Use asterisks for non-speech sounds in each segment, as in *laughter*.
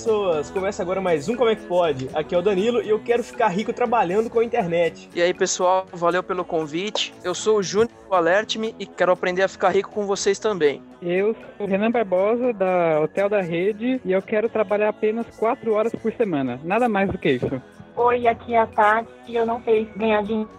Olá, pessoas! Começa agora mais um Como é que Pode. Aqui é o Danilo e eu quero ficar rico trabalhando com a internet. E aí, pessoal, valeu pelo convite. Eu sou o Júnior do Alert-me e quero aprender a ficar rico com vocês também. Eu sou o Renan Barbosa, da Hotel da Rede, e eu quero trabalhar apenas 4 horas por semana. Nada mais do que isso. Oi, aqui é a Tati e eu não sei ganhar dinheiro. *laughs*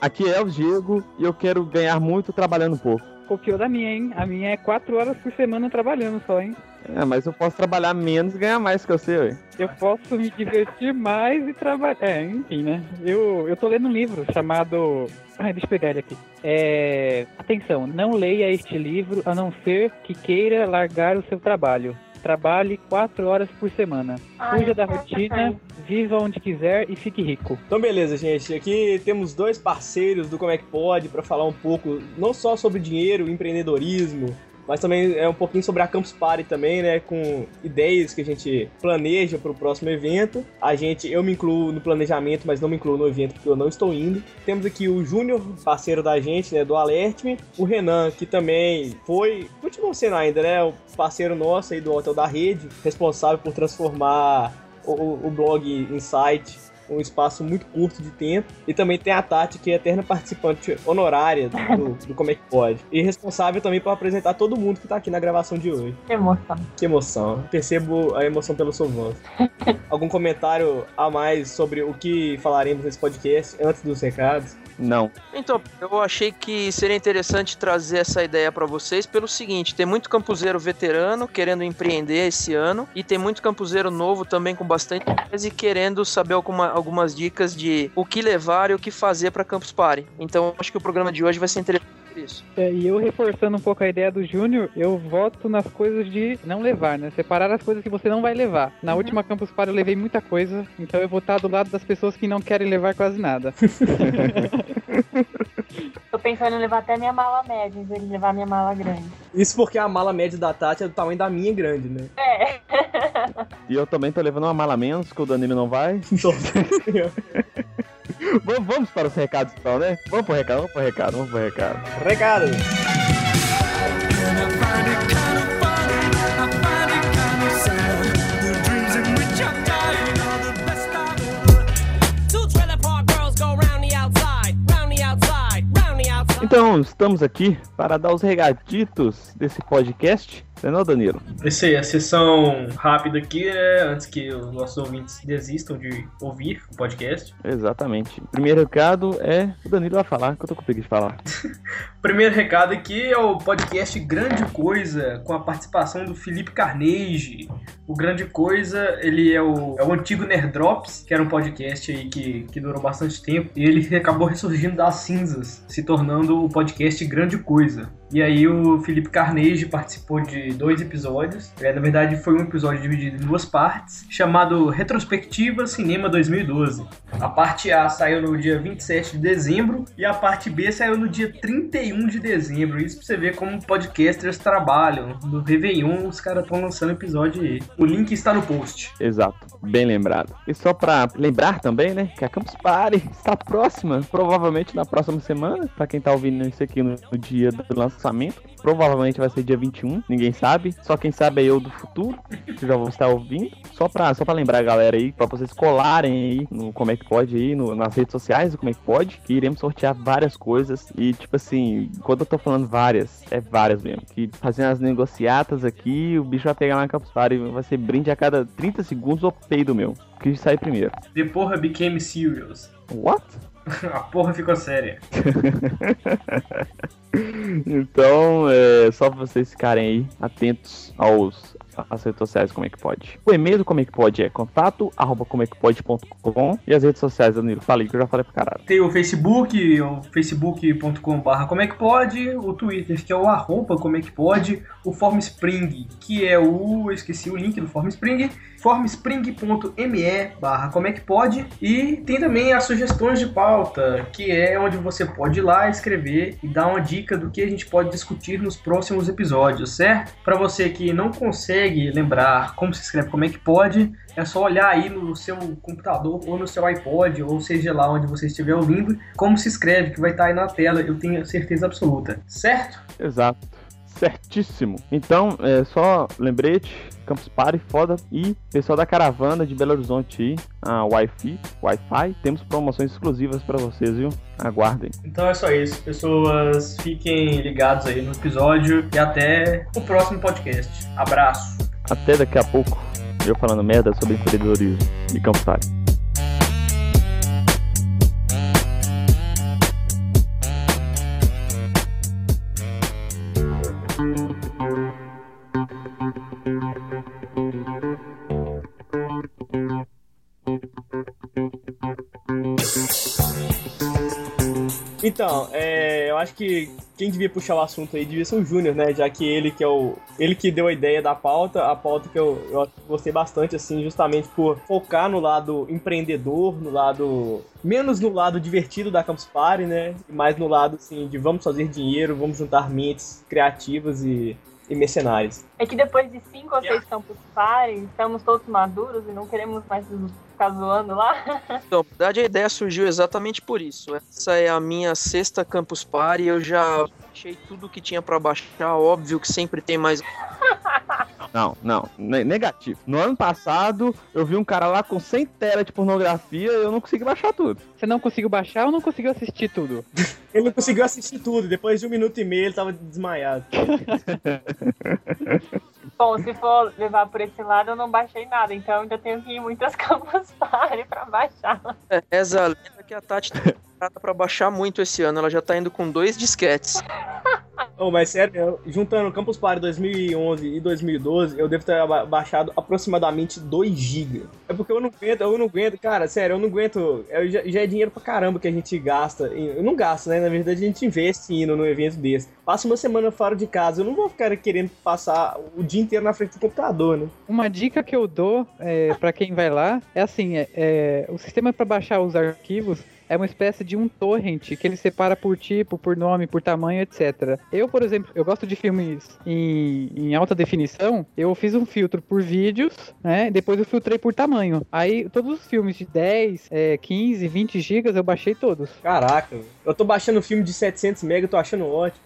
Aqui é o Diego e eu quero ganhar muito trabalhando pouco. Copiou da minha, hein? A minha é 4 horas por semana trabalhando só, hein? É, mas eu posso trabalhar menos e ganhar mais que você, ué. Eu posso me divertir mais e trabalhar. É, enfim, né? Eu, eu tô lendo um livro chamado. Ai, deixa eu pegar ele aqui. É. Atenção, não leia este livro a não ser que queira largar o seu trabalho. Trabalhe 4 horas por semana. Ai, Fuja da rotina, viva onde quiser e fique rico. Então, beleza, gente. Aqui temos dois parceiros do Como é que Pode para falar um pouco, não só sobre dinheiro, empreendedorismo, mas também é um pouquinho sobre a Campus Party também, né? Com ideias que a gente planeja para o próximo evento. A gente, eu me incluo no planejamento, mas não me incluo no evento porque eu não estou indo. Temos aqui o Júnior, parceiro da gente, né? Do Alert-me. O Renan, que também foi, continua sendo ainda, né? O parceiro nosso aí do Hotel da Rede, responsável por transformar o, o- blog Insight um espaço muito curto de tempo. E também tem a Tati, que é eterna participante honorária do, *laughs* do Como é que Pode. E responsável também por apresentar todo mundo que tá aqui na gravação de hoje. Que emoção. Que emoção. Percebo a emoção pelo seu voz. *laughs* Algum comentário a mais sobre o que falaremos nesse podcast antes dos recados? Não. Então, eu achei que seria interessante trazer essa ideia pra vocês pelo seguinte: tem muito campuseiro veterano querendo empreender esse ano e tem muito campuseiro novo também com bastante e querendo saber alguma- algumas dicas de o que levar e o que fazer pra Campus Party. Então, acho que o programa de hoje vai ser interessante isso. É, e eu reforçando um pouco a ideia do Júnior, eu voto nas coisas de não levar, né? Separar as coisas que você não vai levar. Na Uhum. última Campus Party eu levei muita coisa, então eu vou estar do lado das pessoas que não querem levar quase nada. *laughs* Tô pensando em levar até minha mala média, em vez de levar minha mala grande. Isso porque a mala média da Tati é do tamanho da minha grande, né? É. E eu também tô levando uma mala menos, que o Danilo não vai. *laughs* Então, *laughs* Vamos, vamos para os recados então, né? Vamos pro recado, vamos pro recado, vamos pro recado. recado. Então, estamos aqui para dar os regaditos desse podcast. É não, Danilo? Essa aí, a sessão rápida aqui é antes que os nossos ouvintes desistam de ouvir o podcast. Exatamente. Primeiro recado é o Danilo vai falar, que eu tô com preguiça de falar. *laughs* Primeiro recado aqui é o podcast Grande Coisa, com a participação do Felipe Carnegie. O Grande Coisa, ele é o, é o antigo Nerddrops, que era um podcast aí que, que durou bastante tempo, e ele acabou ressurgindo das cinzas, se tornando o podcast Grande Coisa. E aí o Felipe Carnegie participou de dois episódios. É, na verdade, foi um episódio dividido em duas partes, chamado Retrospectiva Cinema 2012. A parte A saiu no dia 27 de dezembro e a parte B saiu no dia 31 de dezembro. Isso pra você ver como podcasters trabalham. No Réveillon, os caras estão lançando episódio aí. O link está no post. Exato, bem lembrado. E só pra lembrar também, né, que a Campus Party está próxima, provavelmente na próxima semana, pra quem tá ouvindo isso aqui no, no dia do lançamento. Provavelmente vai ser dia 21, ninguém sabe. Só quem sabe é eu do futuro, que já vou estar ouvindo. Só pra, só pra lembrar a galera aí, pra vocês colarem aí no Como é que pode aí, no- nas redes sociais Como é que pode, que iremos sortear várias coisas. E tipo assim, quando eu tô falando várias, é várias mesmo. Que fazendo as negociatas aqui, o bicho vai pegar na Campus Party, vai ser brinde a cada 30 segundos ou peido meu. Que sai primeiro. The porra became serious. What? *laughs* A porra ficou séria. *laughs* Então, é só pra vocês ficarem aí atentos aos às redes sociais como é que pode. O e-mail do como é que pode é contato arroba como é que pode.com e as redes sociais, Danilo, falei que eu já falei pra caralho. Tem o Facebook, o facebook.com.br como é que pode, o Twitter, que é o arroba como é que pode, o Formspring, que é o. eu esqueci o link do Formspring, formspring.me barra como é que pode, e tem também as sugestões de pauta, que é onde você pode ir lá escrever e dar uma dica do que a gente pode discutir nos próximos episódios, certo? Para você que não consegue lembrar como se escreve como é que pode, é só olhar aí no seu computador ou no seu iPod, ou seja lá onde você estiver ouvindo, como se escreve, que vai estar aí na tela, eu tenho certeza absoluta. Certo? Exato. Certíssimo. Então, é só lembrete, Campus Party, foda. E pessoal da caravana de Belo Horizonte aí, a Wi-Fi, Wi-Fi, temos promoções exclusivas pra vocês, viu? Aguardem. Então é só isso, pessoas. Fiquem ligados aí no episódio e até o próximo podcast. Abraço. Até daqui a pouco, eu falando merda sobre empreendedorismo e Campus Party. Então, é, eu acho que quem devia puxar o assunto aí devia ser o Júnior, né? Já que ele que é o. Ele que deu a ideia da pauta, a pauta que eu, eu gostei bastante, assim, justamente por focar no lado empreendedor, no lado. Menos no lado divertido da Campus Party, né? E mais no lado, assim, de vamos fazer dinheiro, vamos juntar mentes criativas e, e mercenários. É que depois de cinco ou seis campos party, estamos todos maduros e não queremos mais ficar zoando lá. *laughs* Então, na verdade, a ideia surgiu exatamente por isso. Essa é a minha sexta Campus Party. Eu já baixei tudo que tinha pra baixar. Óbvio que sempre tem mais. *laughs* Não, não, ne- negativo. No ano passado, eu vi um cara lá com 100 tela de pornografia e eu não consegui baixar tudo. Você não conseguiu baixar ou não conseguiu assistir tudo? *laughs* Ele não conseguiu assistir tudo, depois de um minuto e meio ele tava desmaiado. Bom, se for levar por esse lado, eu não baixei nada, então ainda tenho que ir em muitas *laughs* campus party pra baixar. É, Essa lenda que a Tati tá pra baixar muito esse ano. Ela já tá indo com dois disquetes. *laughs* Oh, mas sério, eu- juntando Campus Party 2011 e 2012, eu devo ter ba- baixado aproximadamente 2 GB. É porque eu não aguento, eu não aguento, cara, sério, eu não aguento. eu já, já é dinheiro pra caramba que a gente gasta. Eu não gasto, né? Na verdade, a gente investe indo num evento desse. Passa uma semana fora de casa, eu não vou ficar querendo passar o dia inteiro na frente do computador, né? Uma dica que eu dou é, para quem vai lá é assim: é, é, o sistema para baixar os arquivos é uma espécie de um torrent que ele separa por tipo, por nome, por tamanho, etc. Eu, por exemplo, eu gosto de filmes em, em alta definição. Eu fiz um filtro por vídeos, né? Depois eu filtrei por tamanho. Aí todos os filmes de 10, é, 15, 20 gigas eu baixei todos. Caraca, eu tô baixando filme de 700 MB, eu tô achando ótimo.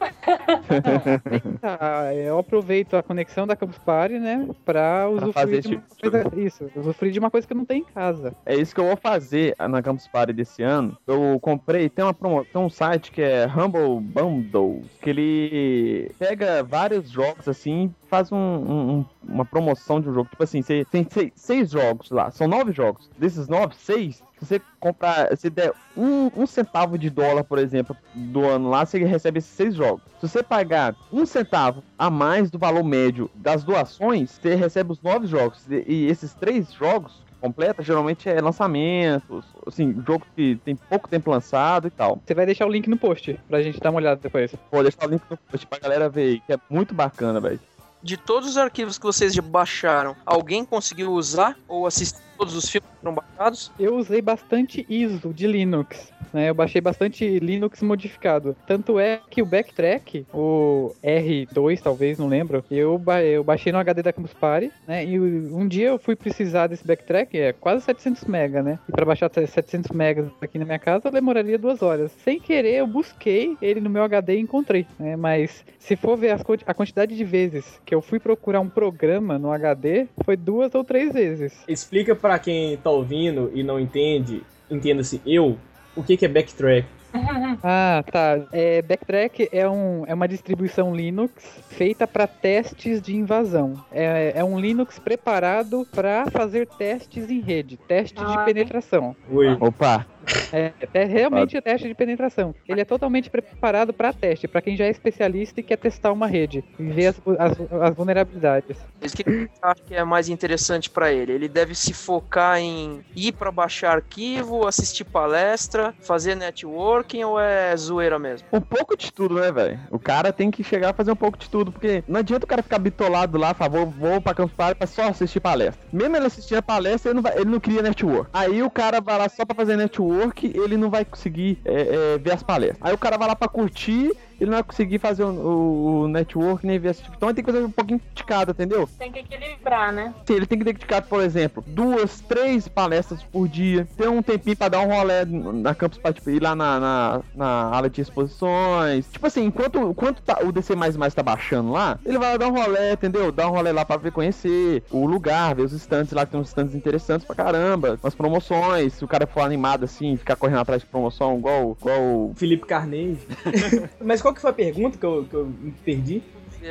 Tá, *laughs* eu aproveito a conexão da Campus Party, né? Pra usufruir fazer de uma coisa. Isso, usufruir de uma coisa que eu não tenho em casa. É isso que eu vou fazer na Campus Party desse ano. Eu comprei, tem uma promo, tem um site que é Humble Bundle, que ele pega vários jogos assim, faz um- um- um- uma promoção de um jogo. Tipo assim, você tem seis, seis jogos lá, são nove jogos. Desses nove, seis, se você comprar, se der um, um centavo de dólar, por exemplo, do ano lá, você recebe esses seis jogos. Se você pagar um centavo a mais do valor médio das doações, você recebe os nove jogos. E esses três jogos completa, geralmente é lançamentos, assim, jogo que tem pouco tempo lançado e tal. Você vai deixar o link no post pra gente dar uma olhada depois. Vou deixar o link no post pra galera ver aí, que é muito bacana, velho. De todos os arquivos que vocês já baixaram, alguém conseguiu usar ou assistir todos os filmes foram baixados? Eu usei bastante ISO de Linux, né? Eu baixei bastante Linux modificado. Tanto é que o Backtrack, o R2 talvez, não lembro, eu, ba eu baixei no HD da Campus Party, né? E um dia eu fui precisar desse Backtrack, é quase 700 MB, né? E pra baixar 700 MB aqui na minha casa demoraria duas horas. Sem querer, eu busquei ele no meu HD e encontrei, né? Mas se for ver as quanti- a quantidade de vezes que eu fui procurar um programa no HD, foi duas ou três vezes. Explica pra quem tá ouvindo e não entende, entenda-se eu, o que que é backtrack. *laughs* Ah, tá. É, Backtrack é, um, é uma distribuição Linux feita para testes de invasão. É, é um Linux preparado para fazer testes em rede, testes de Ah. penetração. Oi. Opa, É, é realmente teste de penetração. Ele é totalmente preparado para teste, para quem já é especialista e quer testar uma rede e ver as, as, as vulnerabilidades. Mas O que você acha que é mais interessante pra ele? Ele deve se focar em ir pra baixar arquivo, assistir palestra, fazer networking ou é zoeira mesmo? um pouco de tudo, né, velho? O cara tem que chegar a fazer um pouco de tudo, porque não adianta o cara ficar bitolado lá, falar, vou, vou pra Campus Party pra só assistir palestra. Mesmo ele assistir a palestra, ele não, vai- ele não cria network. Aí o cara vai lá só pra fazer network, ele não vai conseguir é, é, ver as palestras. Aí o cara vai lá pra curtir, ele não vai conseguir fazer o, o, o network nem ver esse tipo. Então ele tem que fazer um pouquinho de cada, entendeu? Tem que equilibrar, né? Sim, ele tem que dedicar, por exemplo, duas, três palestras por dia, ter um tempinho pra dar um rolé na campus pra tipo, ir lá na, na, na ala de exposições. Tipo assim, enquanto, enquanto tá, o DC tá baixando lá, ele vai dar um rolé, entendeu? Dar um rolé lá pra ver, conhecer o lugar, ver os stands lá, que tem uns stands interessantes pra caramba, umas promoções, se o cara for animado assim, ficar correndo atrás de promoção, igual, igual o Felipe Carnegie. *laughs* Mas qual que foi a pergunta que eu, que eu me perdi?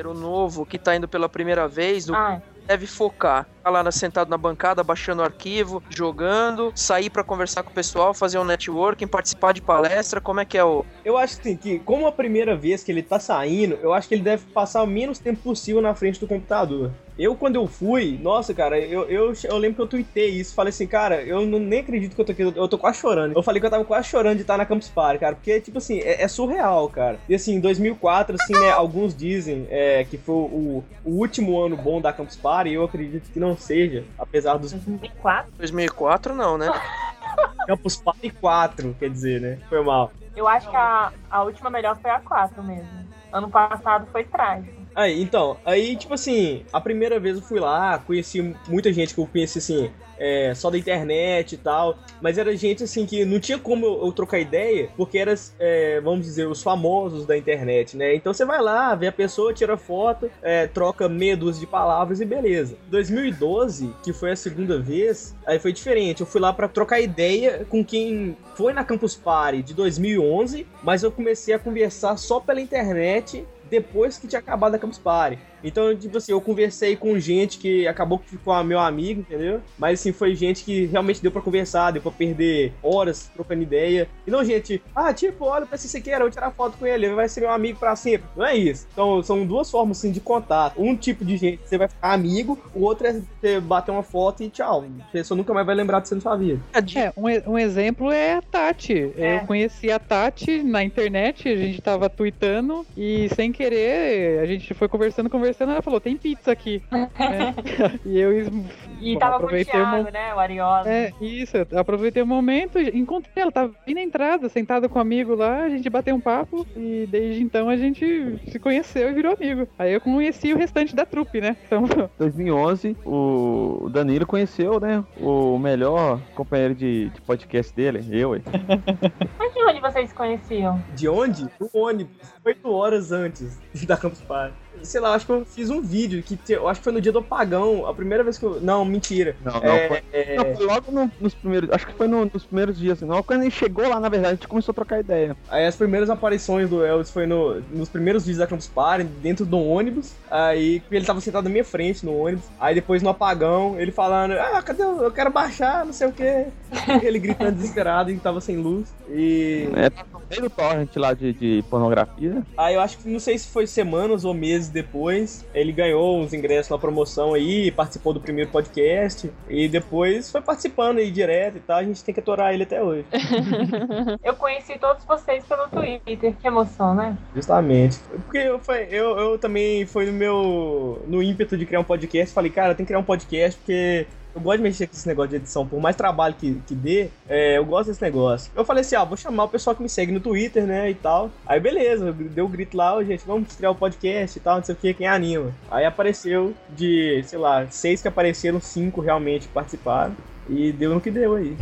O novo que tá indo pela primeira vez, o Ah, deve focar. Ficar lá sentado na bancada, baixando o arquivo, jogando, sair pra conversar com o pessoal, fazer um networking, participar de palestra, como é que é o... Eu acho assim, que, como a primeira vez que ele tá saindo, eu acho que ele deve passar o menos tempo possível na frente do computador. Eu, quando eu fui, nossa, cara, eu, eu, eu lembro que eu tuitei isso. Falei assim, cara, eu não, nem acredito que eu tô aqui, eu tô quase chorando. Eu falei que eu tava quase chorando de estar na Campus Party, cara, porque, tipo assim, é, é surreal, cara. E assim, em 2004, assim, né, alguns dizem é, que foi o, o último ano bom da Campus Party, e eu acredito que não seja, apesar dos 2004. 2004 não, né? *laughs* Campus Party 4, quer dizer, né? Foi mal. Eu acho que a, a última melhor foi a 4 mesmo. Ano passado foi trágico. Aí, então, aí, tipo assim, a primeira vez eu fui lá, conheci muita gente que eu conheci, assim, é, só da internet e tal, mas era gente, assim, que não tinha como eu, eu trocar ideia, porque era, é, vamos dizer, os famosos da internet, né? Então você vai lá, vê a pessoa, tira foto, é, troca meia dúzia de palavras e beleza. 2012, que foi a segunda vez, aí foi diferente. Eu fui lá pra trocar ideia com quem foi na Campus Party de 2011, mas eu comecei a conversar só pela internet depois que tinha acabado a Campus Party. Então, tipo assim, eu conversei com gente que acabou que ficou meu amigo, entendeu? Mas assim, foi gente que realmente deu pra conversar, deu pra perder horas trocando ideia. E não gente, ah, tipo, olha pra esse Siqueira, eu vou tirar foto com ele, ele vai ser meu amigo pra sempre. Não é isso. Então, são duas formas assim de contato. Um tipo de gente você vai ficar amigo, o outro é você bater uma foto e tchau. A pessoa nunca mais vai lembrar de você na sua vida. É, um, e- um exemplo é a Tati. É. Eu conheci a Tati na internet, a gente tava tweetando e sem querer a gente foi conversando, conversando, ela falou, tem pizza aqui. *laughs* É. *laughs* E eu E Bom, tava com o aproveitei o Thiago, né? O Ariola. É, isso, eu aproveitei o momento, encontrei ela, tava bem na entrada, sentada com um amigo lá, a gente bateu um papo e desde então a gente se conheceu e virou amigo. Aí eu conheci o restante da trupe, né? Então, *laughs* 2011, o Danilo conheceu, né, o melhor companheiro de, de podcast dele, eu. Mas de onde vocês se conheciam? De onde? No ônibus, oito horas antes da Campus Party. Sei lá, acho que eu fiz um vídeo que te- eu acho que foi no dia do apagão, a primeira vez que eu. Não, mentira. Não, não, É, foi, é, não, foi logo no- nos primeiros, acho que foi no- nos primeiros dias, assim, não, quando ele chegou lá, na verdade, a gente começou a trocar ideia. Aí as primeiras aparições do Elvis foi no- nos primeiros vídeos da Campus Party, dentro do ônibus. Aí ele tava sentado na minha frente no ônibus. Aí depois no apagão, ele falando, ah, cadê? Eu, eu quero baixar, não sei o quê. *laughs* ele gritando desesperado e tava sem luz. E. É, meio do torrent lá de, de pornografia. Aí eu acho que não sei se foi semanas ou meses depois. Ele ganhou uns ingressos na promoção aí, participou do primeiro podcast. E depois foi participando aí direto e tal. A gente tem que atorar ele até hoje. *laughs* Eu conheci todos vocês pelo Twitter. Que emoção, né? Justamente. Porque eu, foi, eu, eu também foi no meu. No ímpeto de criar um podcast, falei, cara, tem que criar um podcast porque. Eu gosto de mexer com esse negócio de edição, por mais trabalho que, que dê, é, eu gosto desse negócio. Eu falei assim, ah, vou chamar o pessoal que me segue no Twitter, né, e tal. Aí beleza, deu o grito lá, "Ô, gente, vamos criar o podcast e tal, não sei o que, quem anima. Aí apareceu de, sei lá, seis que apareceram, cinco realmente participaram. E deu no que deu aí.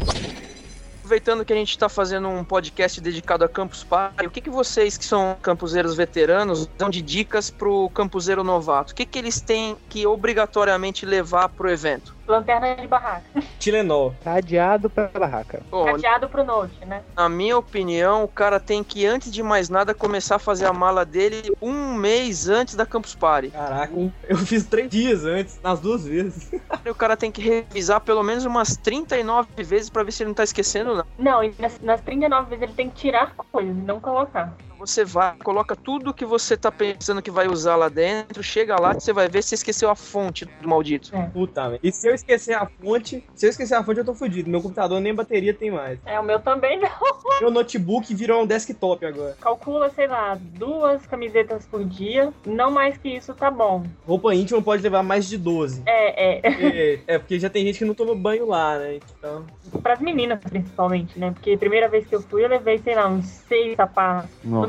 Aproveitando que a gente está fazendo um podcast dedicado a Campus Party, o que, que vocês que são campuseiros veteranos dão de dicas pro campuseiro novato? O que, que eles têm que obrigatoriamente levar pro evento? Lanterna de barraca. Tilenol. cadeado pra barraca. Bom, Cadeado pro Note, né? na minha opinião, o cara tem que, antes de mais nada, começar a fazer a mala dele um mês antes da Campus Party. Caraca, *laughs* eu fiz três dias antes, nas duas vezes. E *laughs* o cara tem que revisar pelo menos umas 39 vezes pra ver se ele não tá esquecendo nada. Não, e nas, nas 39 vezes ele tem que tirar coisas, não colocar. Você vai, coloca tudo que você tá pensando que vai usar lá dentro, chega lá, você vai ver se esqueceu a fonte do maldito. Puta, merda. E se eu esquecer a fonte, se eu esquecer a fonte, eu tô fudido. Meu computador nem bateria tem mais. É, o meu também não. *laughs* Meu notebook virou um desktop agora. Calcula, sei lá, duas camisetas por dia. Não mais que isso, tá bom. Roupa íntima pode levar mais de 12. É, é. Porque, é, porque já tem gente que não toma banho lá, né? Então. Pras meninas, principalmente, né? Porque a primeira vez que eu fui, eu levei, sei lá, uns seis sapatos. Nossa.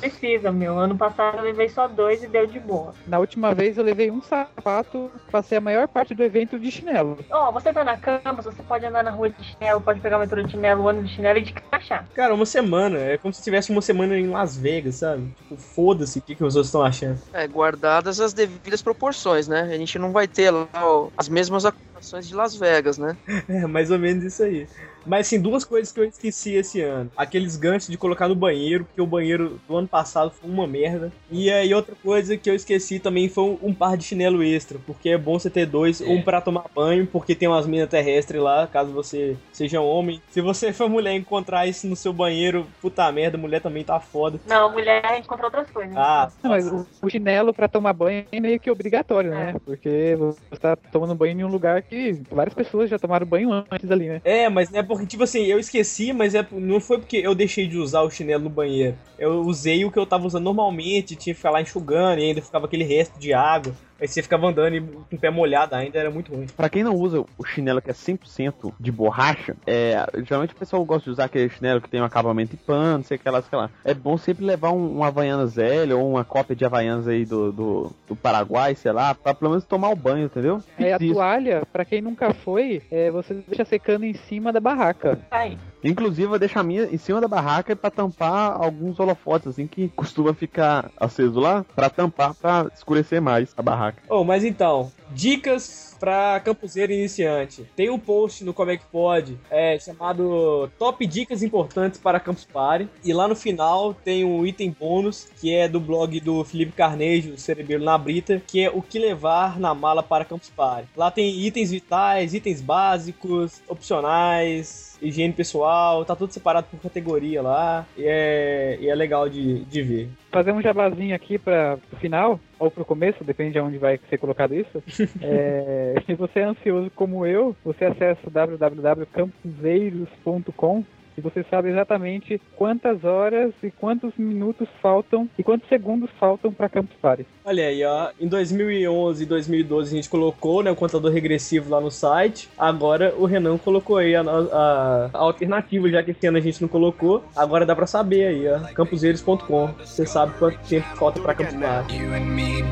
precisa, meu. Ano passado eu levei só dois e deu de boa. Na última vez eu levei um sapato, passei a maior parte do evento de chinelo. Ó, você tá na campus, você pode andar na rua de chinelo, pode pegar o metrô de chinelo, o ônibus de chinelo e de crachá. Cara, uma semana. É como se tivesse uma semana em Las Vegas, sabe? Tipo, foda-se o que, que os outros estão achando. É, guardadas as devidas proporções, né? A gente não vai ter lá ó, as mesmas acomodações de Las Vegas, né? *laughs* É, mais ou menos isso aí. Mas, assim, duas coisas que eu esqueci esse ano. Aqueles ganchos de colocar no banheiro, porque o banheiro do ano passado foi uma merda. E aí, outra coisa que eu esqueci também foi um par de chinelo extra, porque é bom você ter dois, um pra tomar banho, porque tem umas minas terrestres lá, caso você seja homem. Se você for mulher e encontrar isso no seu banheiro, puta merda, mulher também tá foda. Não, mulher encontra outras coisas. Ah, Não, mas o, o chinelo pra tomar banho é meio que obrigatório, né? Porque você tá tomando banho em um lugar que várias pessoas já tomaram banho antes ali, né? É, mas é porque, tipo assim, eu esqueci, mas é, não foi porque eu deixei de usar o chinelo no banheiro. Eu usei o que eu tava usando normalmente, tinha que ficar lá enxugando e ainda ficava aquele resto de água. Aí você ficava andando e com o pé molhado ainda, era muito ruim. Pra quem não usa o chinelo que é 100% de borracha, é, geralmente o pessoal gosta de usar aquele chinelo que tem um acabamento em pano, sei que lá, sei lá. É bom sempre levar um, um Havaianas L ou uma cópia de Havaianas aí do, do, do Paraguai, sei lá, pra pelo menos tomar o banho, entendeu? É, a toalha, pra quem nunca foi, é, você deixa secando em cima da barraca. Aí. Inclusive, eu deixo a minha em cima da barraca pra tampar alguns holofotes, assim, que costuma ficar aceso lá, pra tampar, pra escurecer mais a barraca. Oh, mas então, dicas pra campuseiro iniciante. Tem um post no Como é que Pode, é, chamado Top Dicas Importantes para Campus Party. E lá no final tem um item bônus, que é do blog do Felipe Carnejo, Cerebelo na Brita, que é o que levar na mala para Campus Party. Lá tem itens vitais, itens básicos, opcionais, higiene pessoal, tá tudo separado por categoria lá. E é, e é legal de, de ver. Fazer um jabazinho aqui para o final, ou pro começo, depende de onde vai ser colocado isso. É, se você é ansioso como eu, você acessa www.campuseiros.com e você sabe exatamente quantas horas e quantos minutos faltam e quantos segundos faltam para Campus Party. Olha aí, ó. Em 2011 e 2012 a gente colocou né, o contador regressivo lá no site. Agora o Renan colocou aí a, a- a alternativa, já que esse ano a gente não colocou. Agora dá pra saber aí, ó. campuseiros.com. Você sabe quanto tempo falta pra Campus Party. You and me,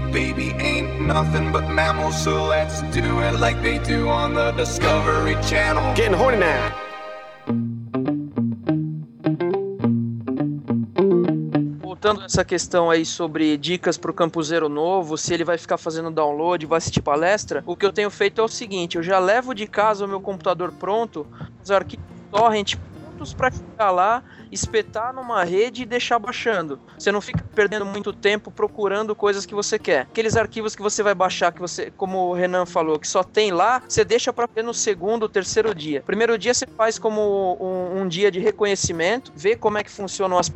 A essa questão aí sobre dicas pro campuseiro novo, se ele vai ficar fazendo download, vai assistir palestra, o que eu tenho feito é o seguinte, eu já levo de casa o meu computador pronto, os arquivos torrent prontos para chegar lá, espetar numa rede e deixar baixando. Você não fica perdendo muito tempo procurando coisas que você quer. Aqueles arquivos que você vai baixar, que você, como o Renan falou, que só tem lá, você deixa para ver no segundo, terceiro dia. Primeiro dia você faz como um, um dia de reconhecimento, vê como é que funcionam as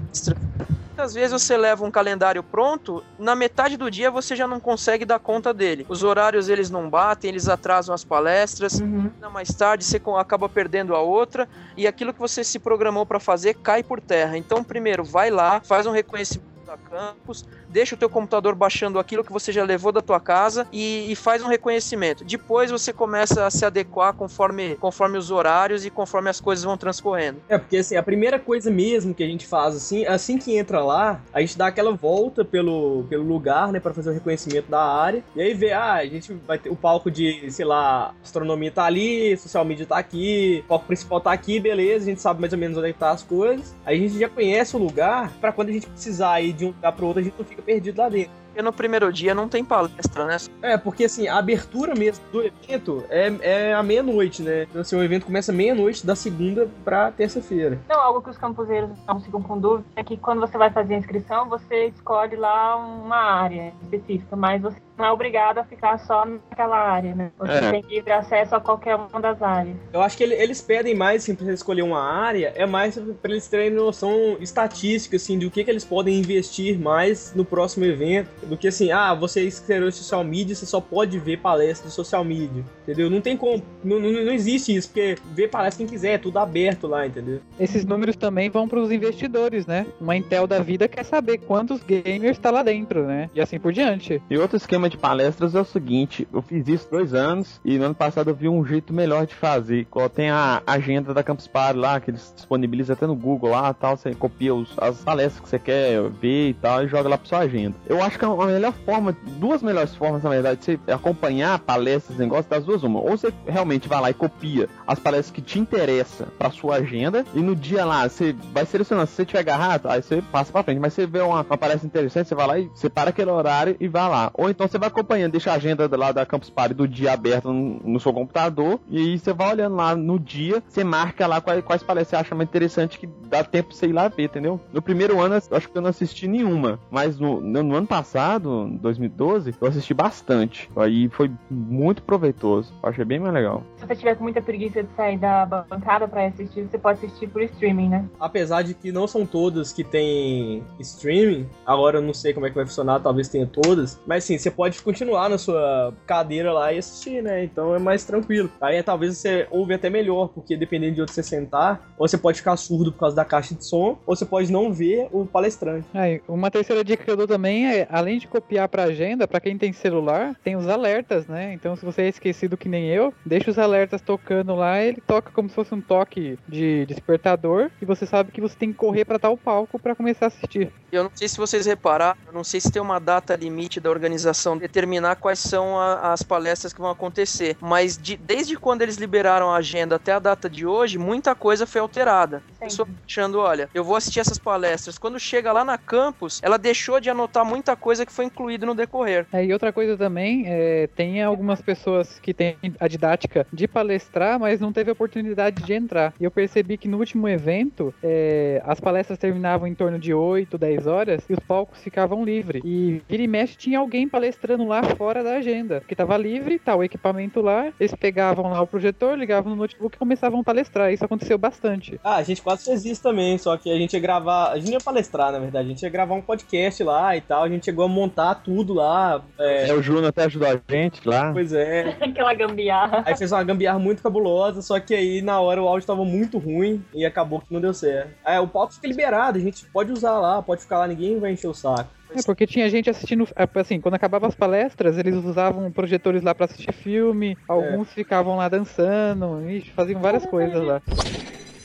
Muitas vezes você leva um calendário pronto, na metade do dia você já não consegue dar conta dele. Os horários eles não batem, eles atrasam as palestras. Na mais tarde você acaba perdendo a outra e aquilo que você se programou para fazer cai por terra. Então, primeiro, vai lá, faz um reconhecimento da campus, deixa o teu computador baixando aquilo que você já levou da tua casa e, e faz um reconhecimento. Depois você começa a se adequar conforme, conforme os horários e conforme as coisas vão transcorrendo. É, porque assim, a primeira coisa mesmo que a gente faz, assim, assim que entra lá, a gente dá aquela volta pelo, pelo lugar, né, pra fazer o reconhecimento da área. E aí vê, ah, a gente vai ter o palco de, sei lá, astronomia tá ali, social media tá aqui, o palco principal tá aqui, beleza, a gente sabe mais ou menos onde é tá as coisas. Aí a gente já conhece o lugar, pra quando a gente precisar ir de um lugar pro outro, a gente não fica perdido lá dentro. Porque no primeiro dia não tem palestra, né? É, porque assim, a abertura mesmo do evento é, é à meia-noite, né? Então, assim, o evento começa meia-noite da segunda pra terça-feira. Então, algo que os campuseiros não ficam com dúvida é que quando você vai fazer a inscrição, você escolhe lá uma área específica, mas você não é obrigado a ficar só naquela área, né? Você É. tem livre acesso a qualquer uma das áreas. Eu acho que ele- eles pedem mais, assim, pra você escolher uma área, é mais pra eles terem noção estatística, assim, do que, que eles podem investir mais no próximo evento. do que assim, ah, você escreveu social media, você só pode ver palestra de social media, entendeu? Não tem como, não, não, não existe isso, porque ver palestra quem quiser, é tudo aberto lá, entendeu? Esses números também vão para os investidores, né? Uma Intel da vida quer saber quantos gamers tá lá dentro, né? E assim por diante. E outro esquema de palestras é o seguinte, eu fiz isso dois anos e no ano passado eu vi um jeito melhor de fazer. Tem a agenda da Campus Party lá, que eles disponibilizam até no Google lá tal, você copia os, as palestras que você quer ver e tal e joga lá pra sua agenda. Eu acho que é a melhor forma, duas melhores formas na verdade, de você acompanhar palestras, negócios das duas uma. Ou você realmente vai lá e copia as palestras que te interessam pra sua agenda e no dia lá você vai selecionando, se você tiver agarrado, aí você passa pra frente, mas você vê uma, uma palestra interessante, você vai lá e separa aquele horário e vai lá. Ou então você vai acompanhando, deixa a agenda lá da Campus Party do dia aberta no, no seu computador e aí você vai olhando lá no dia, você marca lá quais, quais palestras você acha mais interessante que dá tempo pra você ir lá ver, entendeu? No primeiro ano eu acho que eu não assisti nenhuma, mas no, no, no ano passado, 2012, eu assisti bastante. Aí foi muito proveitoso. Eu achei bem mais legal. Se você tiver com muita preguiça de sair da bancada pra assistir, você pode assistir por streaming, né? Apesar de que não são todas que tem streaming, agora eu não sei como é que vai funcionar, talvez tenha todas, mas sim, você pode continuar na sua cadeira lá e assistir, né? Então é mais tranquilo. Aí talvez você ouve até melhor, porque dependendo de onde você sentar, ou você pode ficar surdo por causa da caixa de som, ou você pode não ver o palestrante. Aí, uma terceira dica que eu dou também é, além de copiar pra agenda, pra quem tem celular, tem os alertas, né? Então se você é esquecido que nem eu, deixa os alertas tocando lá, ele toca como se fosse um toque de despertador, e você sabe que você tem que correr pra tal palco pra começar a assistir. Eu não sei se vocês repararam, eu não sei se tem uma data limite da organização determinar quais são a- as palestras que vão acontecer, mas de- desde quando eles liberaram a agenda até a data de hoje, muita coisa foi alterada. A pessoa achando, olha, eu vou assistir essas palestras. Quando chega lá na campus, ela deixou de anotar muita coisa que foi incluída no decorrer. É, e outra coisa também, é, tem algumas pessoas que têm a didática de palestrar, mas não teve oportunidade de entrar. E eu percebi que no último evento, é, as palestras terminavam em torno de 8, 10 horas e os palcos ficavam livres. E vira e mexe tinha alguém palestrando lá fora da agenda, que tava livre, tá o equipamento lá, eles pegavam lá o projetor, ligavam no notebook e começavam a palestrar. Isso aconteceu bastante. Ah, a gente quase fez isso também, só que a gente ia gravar. A gente não ia palestrar, na verdade, a gente ia gravar um podcast lá e tal. A gente chegou a montar tudo lá. é, É, o Júnior até ajudou a gente lá. pois é. *laughs* Aquela gambiarra. Aí fez uma gambiarra muito cabulosa, só que aí na hora o áudio tava muito ruim e acabou que não deu certo. É, o palco fica liberado, a gente pode usar lá, pode ficar lá, ninguém vai encher o saco. É, porque tinha gente assistindo, assim, quando acabavam as palestras, eles usavam projetores lá pra assistir filme, alguns ficavam lá dançando, ixi, faziam várias coisas lá.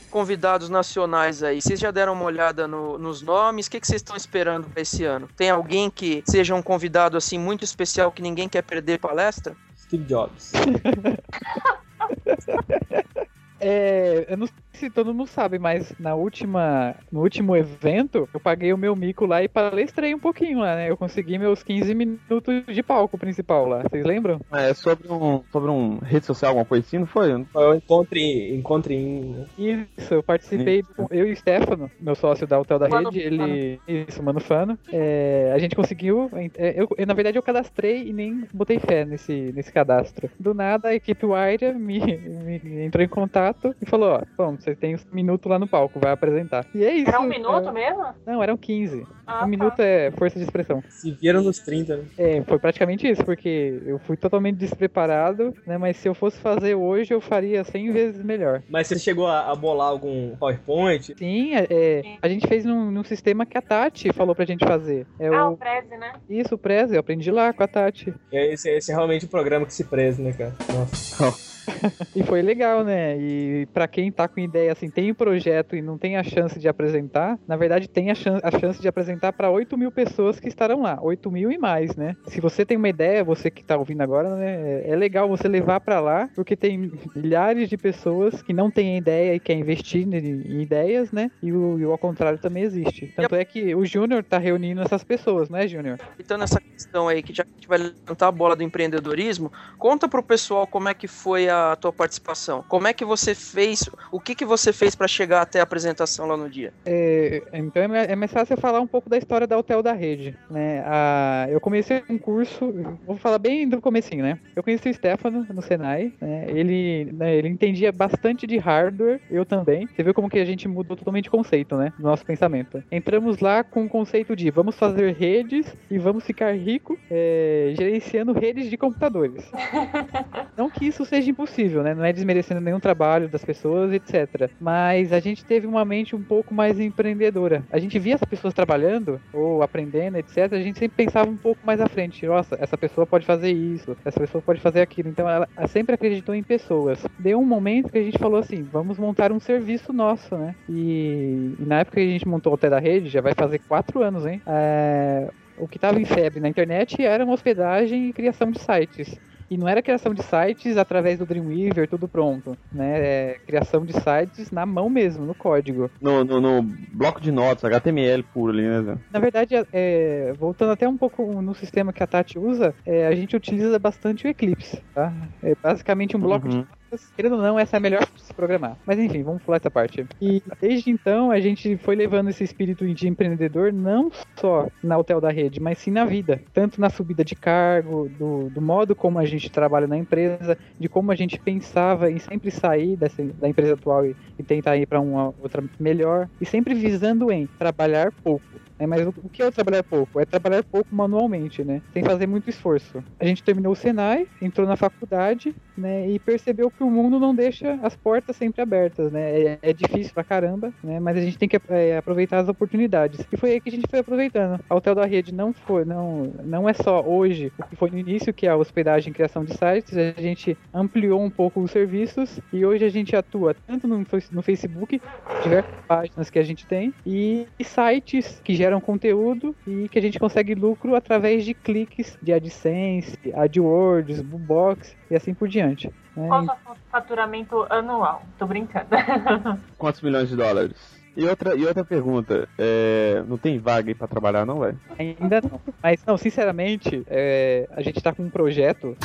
Convidados nacionais aí, vocês já deram uma olhada no- nos nomes? O que, que vocês estão esperando para esse ano? Tem alguém que seja um convidado assim muito especial que ninguém quer perder palestra? Steve Jobs. *laughs* É, eu não sei se todo mundo sabe, mas na última, no último evento, eu paguei o meu mico lá e palestrei um pouquinho lá, né? Eu consegui meus 15 minutos de palco principal lá, vocês lembram? É sobre um, sobre um rede social, alguma coisa assim, não foi? Foi um encontre, encontre em... Isso, eu participei, com, eu e o Stefano, meu sócio da Hotel da Mano Rede, ele. Isso, Mano Fano. É, a gente conseguiu. é, eu, eu, na verdade, eu cadastrei e nem botei fé nesse, nesse cadastro. Do nada, a equipe Wire me, me entrou em contato e falou: Ó, bom, você tem um minuto lá no palco, vai apresentar. E é isso. Era um minuto é, mesmo? Não, eram 15. Ah, um tá. minuto é força de expressão. Se viram nos 30, né? É, foi praticamente isso, porque eu fui totalmente despreparado, né? Mas se eu fosse fazer hoje, eu faria 100 vezes melhor. Mas você chegou a, a bolar algum PowerPoint? Sim, é, é, a gente fez num, num sistema que a Tati falou pra gente fazer. É Ah, o, o Prezi, né? isso, o Prezi, eu aprendi lá com a Tati. É, Esse, esse é realmente o programa que se preze, né, cara? Nossa. *laughs* E foi legal, né? E pra quem tá com ideia, assim, tem o projeto e não tem a chance de apresentar, na verdade tem a, chan a chance de apresentar pra 8 mil pessoas que estarão lá. 8 mil e mais, né? Se você tem uma ideia, você que tá ouvindo agora, né? É legal você levar pra lá, porque tem milhares de pessoas que não têm ideia e querem investir em ideias, né? E o, e o ao contrário também existe. Tanto é que o Júnior tá reunindo essas pessoas, né, Júnior? Então, nessa questão aí, que já que a gente vai levantar a bola do empreendedorismo, conta pro pessoal como é que foi a, a tua participação. Como é que você fez, o que que você fez para chegar até a apresentação lá no dia? É, então é, é mais fácil eu falar um pouco da história da Hotel da Rede, né? A, eu comecei um curso, vou falar bem do comecinho, né? Eu conheci o Stefano no Senai, né? Ele, né, ele entendia bastante de hardware, eu também. Você viu como que a gente mudou totalmente o conceito, né? Do nosso pensamento. Entramos lá com o conceito de vamos fazer redes e vamos ficar rico é, gerenciando redes de computadores. *laughs* Não que isso seja impossível, né? Não é desmerecendo nenhum trabalho das pessoas, etc. Mas a gente teve uma mente um pouco mais empreendedora. A gente via as pessoas trabalhando ou aprendendo, etc. A gente sempre pensava um pouco mais à frente. Nossa, essa pessoa pode fazer isso, essa pessoa pode fazer aquilo. Então ela sempre acreditou em pessoas. Deu um momento que a gente falou assim: vamos montar um serviço nosso, né? E, e na época que a gente montou o Hotel da Rede, já vai fazer quatro anos, hein? É, o que estava em febre na internet era hospedagem e criação de sites. E não era criação de sites através do Dreamweaver, tudo pronto, né? É criação de sites na mão mesmo, no código. No, no, no bloco de notas, HTML puro ali, né? Na verdade, é, voltando até um pouco no sistema que a Tati usa, é, a gente utiliza bastante o Eclipse, tá? É basicamente um bloco Uhum. de Querendo ou não, essa é a melhor de se programar. Mas enfim, vamos pular essa parte. E desde então a gente foi levando esse espírito de empreendedor não só na hotel da rede, mas sim na vida. Tanto na subida de cargo, do, do modo como a gente trabalha na empresa, de como a gente pensava em sempre sair dessa, da empresa atual e, e tentar ir para uma outra melhor. E sempre visando em trabalhar pouco. né? mas o, que é trabalhar pouco? É trabalhar pouco manualmente, né? Sem fazer muito esforço. A gente terminou o Senai, entrou na faculdade, né? E percebeu que o mundo não deixa as portas sempre abertas, né? É, é difícil pra caramba, né? Mas a gente tem que é, aproveitar as oportunidades. E foi aí que a gente foi aproveitando. A Hotel da Rede não foi, não, não é só hoje o que foi no início, que é a hospedagem e criação de sites. A gente ampliou um pouco os serviços e hoje a gente atua tanto no, no Facebook, diversas páginas que a gente tem, e sites que geram conteúdo e que a gente consegue lucro através de cliques de AdSense, AdWords, Boobox e assim por diante. Né? Qual o seu faturamento anual? Tô brincando. *laughs* Quantos milhões de dólares? E outra, e outra pergunta, é, não tem vaga aí pra trabalhar não, velho? Ainda não. Mas, não, sinceramente, é, a gente tá com um projeto.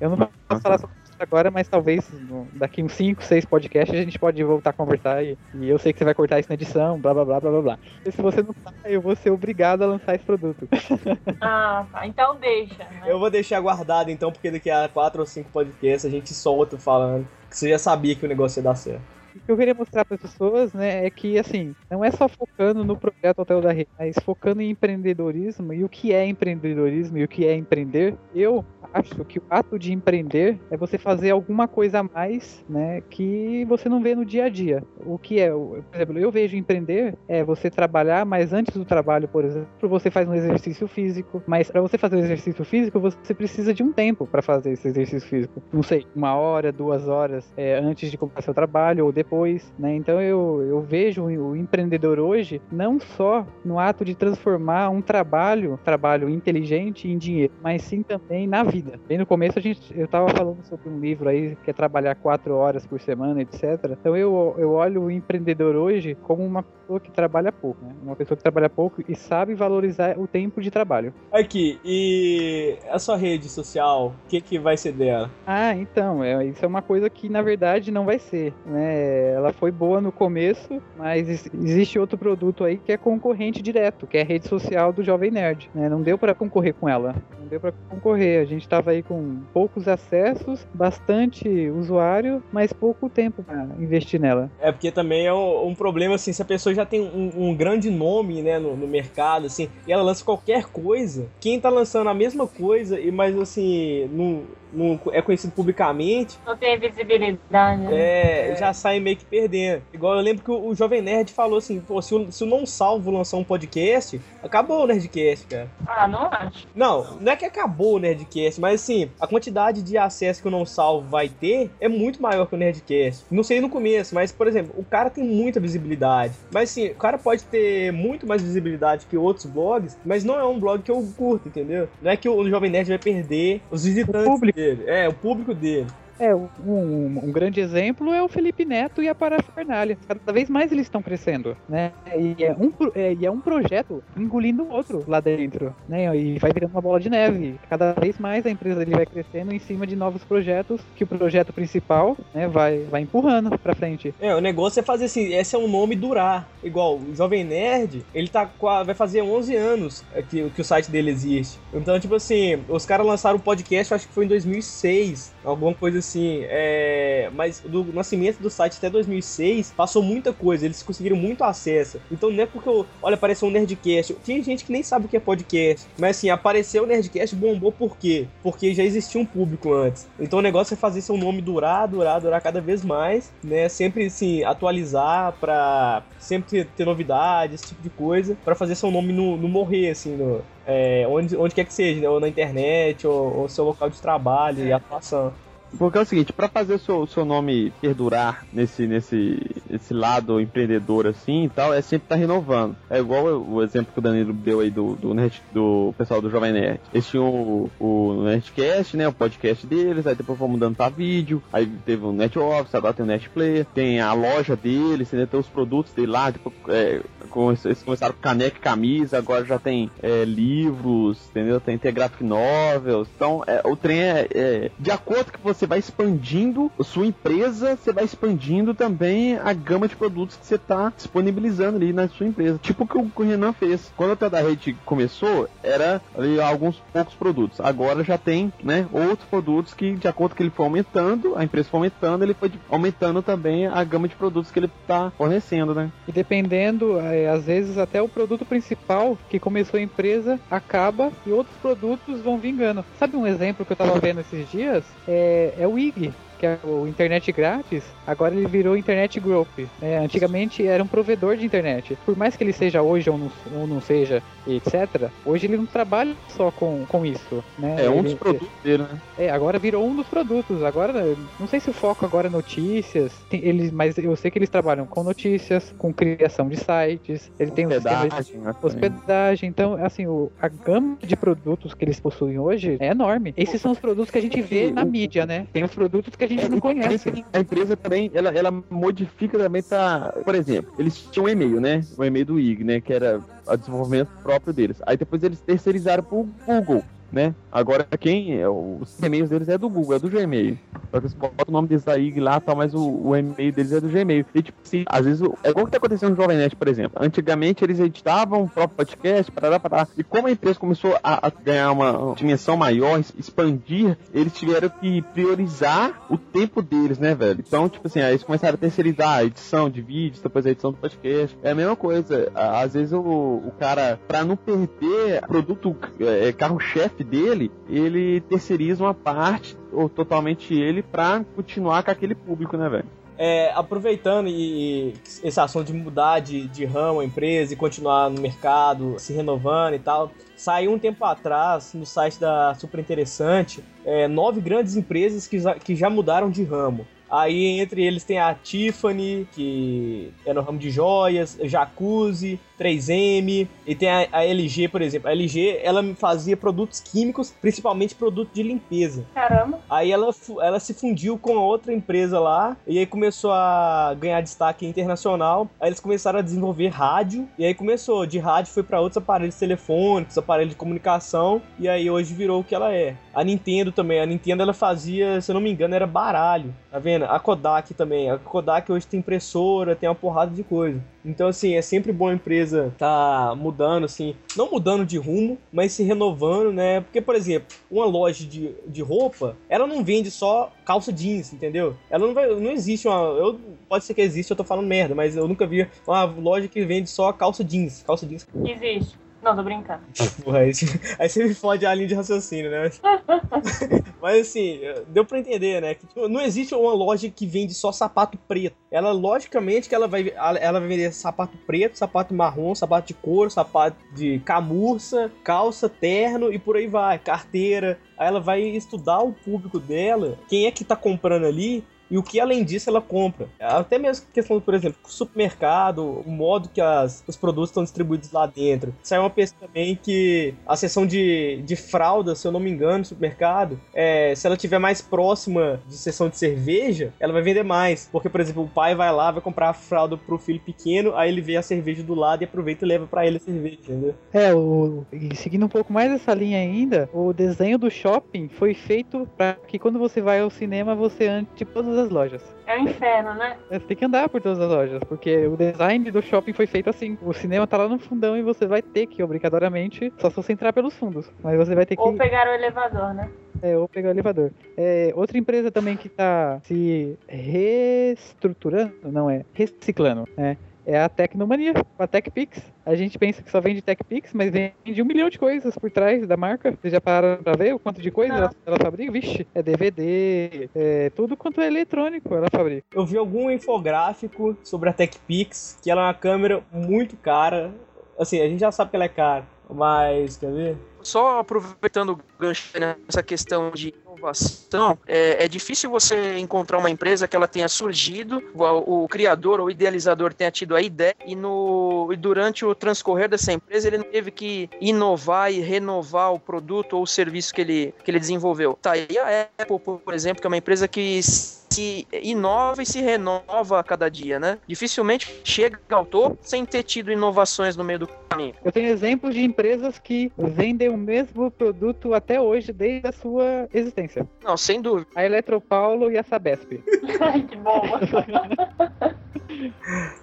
Eu não posso falar sobre agora, mas talvez no- daqui uns 5, 6 podcasts a gente pode voltar a conversar e, e eu sei que você vai cortar isso na edição, blá blá blá blá blá blá. E se você não tá, eu vou ser obrigado a lançar esse produto. *laughs* ah, tá. Então deixa. Né? Eu vou deixar guardado então, porque daqui a quatro ou cinco podcasts a gente solta falando que você já sabia que o negócio ia dar certo. O que eu queria mostrar para as pessoas, né, é que assim, não é só focando no projeto Hotel da Rede, mas focando em empreendedorismo e o que é empreendedorismo e o que é empreender. Eu acho que o ato de empreender é você fazer alguma coisa a mais, né, que você não vê no dia a dia. O que é, por exemplo, eu vejo empreender é você trabalhar, mas antes do trabalho, por exemplo, você faz um exercício físico, mas para você fazer o exercício físico, você precisa de um tempo para fazer esse exercício físico. Não sei, uma hora, duas horas é, antes de começar seu trabalho ou depois, né? Então eu, eu vejo o empreendedor hoje não só no ato de transformar um trabalho, trabalho inteligente em dinheiro, mas sim também na vida. Bem no começo a gente, eu tava falando sobre um livro aí que é trabalhar quatro horas por semana, etc. Então eu, eu olho o empreendedor hoje como uma pessoa que trabalha pouco, né? Uma pessoa que trabalha pouco e sabe valorizar o tempo de trabalho. Aqui, e a sua rede social, o que, que vai ser dela? Ah, então, é, isso é uma coisa que na verdade não vai ser, né? Ela foi boa no começo, mas ex- existe outro produto aí que é concorrente direto, que é a rede social do Jovem Nerd, né? Não deu pra concorrer com ela, não deu pra concorrer. A gente tava aí com poucos acessos, bastante usuário, mas pouco tempo pra investir nela. É porque também é um, um problema, assim, se a pessoa já tem um, um grande nome, né, no, no mercado, assim, e ela lança qualquer coisa, quem tá lançando a mesma coisa, mas assim, não, não é conhecido publicamente, Não tem visibilidade. né? é, já sai meio que perdendo. Igual eu lembro que o, o Jovem Nerd falou assim, pô, se o, se o Não Salvo lançar um podcast, acabou o Nerdcast, cara. Ah, não acho. Não, não é que acabou o Nerdcast, mas assim, a quantidade de acesso que o Não Salvo vai ter é muito maior que o Nerdcast. Não sei no começo, mas, por exemplo, o cara tem muita visibilidade. Mas assim, o cara pode ter muito mais visibilidade que outros blogs, mas não é um blog que eu curto, entendeu? Não é que o Jovem Nerd vai perder os visitantes público. Dele. É, o público dele. É, um, um, grande exemplo é o Felipe Neto e a Parafernália. Cada vez mais eles estão crescendo, né? E é um, é, e é um projeto engolindo o outro lá dentro, né? E vai virando uma bola de neve. Cada vez mais a empresa ele vai crescendo em cima de novos projetos que o projeto principal, né, vai, vai empurrando pra frente. É, o negócio é fazer assim, esse é um nome durar. Igual, o Jovem Nerd, ele tá vai fazer 11 anos é, que, que o site dele existe. Então, tipo assim, os caras lançaram o podcast, acho que foi em 2006, alguma coisa assim. É, mas do nascimento do site até 2006, passou muita coisa, eles conseguiram muito acesso. Então não é porque, eu, olha, apareceu um Nerdcast. Tem gente que nem sabe o que é podcast. Mas assim, apareceu o Nerdcast, bombou por quê? Porque já existia um público antes. Então o negócio é fazer seu nome durar, durar, durar cada vez mais, né? Sempre assim, atualizar pra sempre ter, ter novidades, esse tipo de coisa, pra fazer seu nome não, não morrer, assim, no, é, onde, onde quer que seja, né? Ou na internet, ou, ou seu local de trabalho e atuação. Porque é o seguinte, pra fazer o seu, seu nome perdurar nesse, nesse esse lado empreendedor assim e tal, é sempre estar renovando. É igual o exemplo que o Danilo deu aí do, do, Nerd, do pessoal do Jovem Nerd. Eles tinham o, o Nerdcast, né? O podcast deles, aí depois foi mudando pra vídeo, aí teve o Net Office, agora tem o Net Player, tem a loja deles, né, tem os produtos dele lá, depois, é, com- eles começaram com caneca e camisa, agora já tem é, livros, entendeu? Tem, tem graphic novels. Então, é, o trem é, é, de acordo que você vai expandindo sua empresa, você vai expandindo também a gama de produtos que você está disponibilizando ali na sua empresa. Tipo o que o Renan fez. Quando a Tela da Rede começou, era ali alguns poucos produtos. Agora já tem, né, outros produtos que, de acordo que ele foi aumentando, a empresa foi aumentando, ele foi aumentando também a gama de produtos que ele está fornecendo, né? E dependendo, é, às vezes até o produto principal que começou a empresa acaba e outros produtos vão vingando. Sabe um exemplo que eu tava vendo esses dias? É, é o IG. Que é o internet grátis, agora ele virou internet group. né? antigamente era um provedor de internet. Por mais que ele seja hoje ou não, ou não seja, etc., hoje ele não trabalha só com, com isso. Né? É um Ele- dos produtos dele, né? é, agora virou um dos produtos. Agora, não sei se o foco agora é notícias, tem- eles, mas eu sei que eles trabalham com notícias, com criação de sites, ele tem um sistema de Hospedagem, né? hospedagem. Então, assim, o, a gama de produtos que eles possuem hoje é enorme. Esses são os produtos que a gente vê na mídia, né? Tem os produtos que a gente não conhece. A empresa também, ela, ela modifica também pra. Por exemplo, eles tinham um e-mail, né? O e-mail do IG, né? Que era o desenvolvimento próprio deles. Aí depois eles terceirizaram pro Google. Né? Agora quem é, os e-mails deles é do Google, é do Gmail. Só que eles botam o nome deles da IG lá, tal, mas o, o e-mail deles é do Gmail. E tipo assim, às vezes o- é igual que tá acontecendo no Jovem Nerd, por exemplo. Antigamente eles editavam o próprio podcast, parará, parará. E como a empresa começou a, a ganhar uma dimensão maior, expandir, eles tiveram que priorizar o tempo deles, né, velho? Então, tipo assim, aí eles começaram a terceirizar a edição de vídeos, depois a edição do podcast. É a mesma coisa. Às vezes o, o cara, pra não perder produto é, carro-chefe dele, ele terceiriza uma parte, ou totalmente ele, pra continuar com aquele público, né, velho? É, aproveitando e, e esse assunto de mudar de, de ramo empresa e continuar no mercado, se renovando e tal, saiu um tempo atrás no site da Super Interessante é, nove grandes empresas que, que já mudaram de ramo. Aí entre eles tem a Tiffany, que é no ramo de joias, Jacuzzi, 3M, e tem a, a LG, por exemplo. A LG, ela fazia produtos químicos, principalmente produto de limpeza. Caramba. Aí ela, ela se fundiu com outra empresa lá, e aí começou a ganhar destaque internacional. Aí eles começaram a desenvolver rádio, e aí começou, de rádio foi para outros aparelhos telefônicos, aparelhos de comunicação, e aí hoje virou o que ela é. A Nintendo também, a Nintendo ela fazia, se eu não me engano, era baralho, tá vendo? A Kodak também, a Kodak hoje tem impressora, tem uma porrada de coisa. Então, assim, é sempre bom a empresa tá mudando, assim, não mudando de rumo, mas se renovando, né? Porque, por exemplo, uma loja de, de roupa, ela não vende só calça jeans, entendeu? Ela não vai, não existe uma, eu, pode ser que existe, eu tô falando merda, mas eu nunca vi uma loja que vende só calça jeans, calça jeans. Existe. Não, tô brincando. *laughs* Porra, aí, você- aí você me fode a linha de raciocínio, né? *laughs* Mas assim, deu pra entender, né? Que tipo, não existe uma loja que vende só sapato preto. Ela, logicamente, que ela vai, ela vai vender sapato preto, sapato marrom, sapato de couro, sapato de camurça, calça, terno e por aí vai, carteira. Aí ela vai estudar o público dela, quem é que tá comprando ali, e o que além disso ela compra. Até mesmo questão, por exemplo, supermercado, o modo que as, os produtos estão distribuídos lá dentro. Saiu uma pesquisa também que a seção de, de fralda, se eu não me engano, no supermercado, é, se ela tiver mais próxima de seção de cerveja, ela vai vender mais. Porque, por exemplo, o pai vai lá, vai comprar a fralda pro filho pequeno, aí ele vê a cerveja do lado e aproveita e leva para ele a cerveja, entendeu? É, o, e seguindo um pouco mais essa linha ainda, o desenho do shopping foi feito para que quando você vai ao cinema você ande por todas as lojas. É o inferno, né? É, Você tem que andar por todas as lojas, porque o design do shopping foi feito assim. O cinema tá lá no fundão e você vai ter que, obrigatoriamente, só se você entrar pelos fundos. Mas você vai ter que. Ou pegar o elevador, né? É, ou pegar o elevador. É, outra empresa também que tá se reestruturando, não é, reciclando, né? É a Tecnomania, a TechPix. A gente pensa que só vende TechPix, mas vende um milhão de coisas por trás da marca. Vocês já pararam pra ver o quanto de coisa ela, ela fabrica? Vixe, é DVD, é tudo quanto é eletrônico ela fabrica. Eu vi algum infográfico sobre a TechPix, que ela é uma câmera muito cara. Assim, a gente já sabe que ela é cara, mas quer ver? Só aproveitando o gancho nessa questão de inovação, é, é difícil você encontrar uma empresa que ela tenha surgido, o, o criador ou idealizador tenha tido a ideia e, no, e durante o transcorrer dessa empresa ele não teve que inovar e renovar o produto ou o serviço que ele, que ele desenvolveu. Tá aí a Apple, por exemplo, que é uma empresa que se inova e se renova a cada dia, né? Dificilmente chega ao topo sem ter tido inovações no meio do caminho. Eu tenho exemplos de empresas que vendem o mesmo produto até hoje, desde a sua existência. Não, sem dúvida. A Eletropaulo e a Sabesp. *laughs* Ai, que boa. *laughs*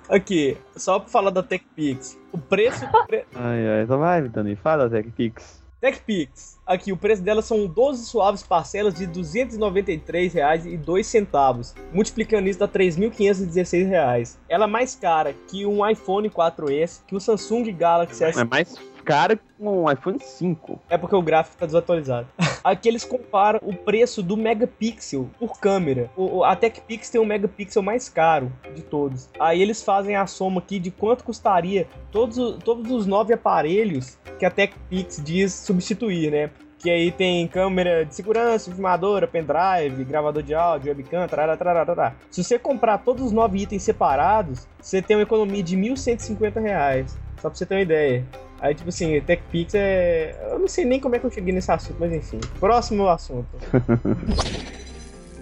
Aqui, só pra falar da TechPix. O preço. pre- *laughs* Ai, ai, então vai, Dani, fala, TechPix. TechPix. Aqui, o preço dela são 12 suaves parcelas de R$ 293,02, multiplicando isso dá 3.516 reais. Ela é mais cara que um iPhone 4S, que o Samsung Galaxy S. É mais caro que um iPhone 5. É porque o gráfico tá desatualizado. *laughs* Aqui eles comparam o preço do megapixel por câmera. O, a TechPix tem o megapixel mais caro de todos. Aí eles fazem a soma aqui de quanto custaria todos, todos os nove aparelhos que a TechPix diz substituir, né? Que aí tem câmera de segurança, filmadora, pendrive, gravador de áudio, webcam, tarará, tarará, tarará. Se você comprar todos os nove itens separados, você tem uma economia de 1.150 reais. Só pra você ter uma ideia. Aí, tipo assim, TechPix é. Eu não sei nem como é que eu cheguei nesse assunto, mas enfim. Próximo assunto. *laughs*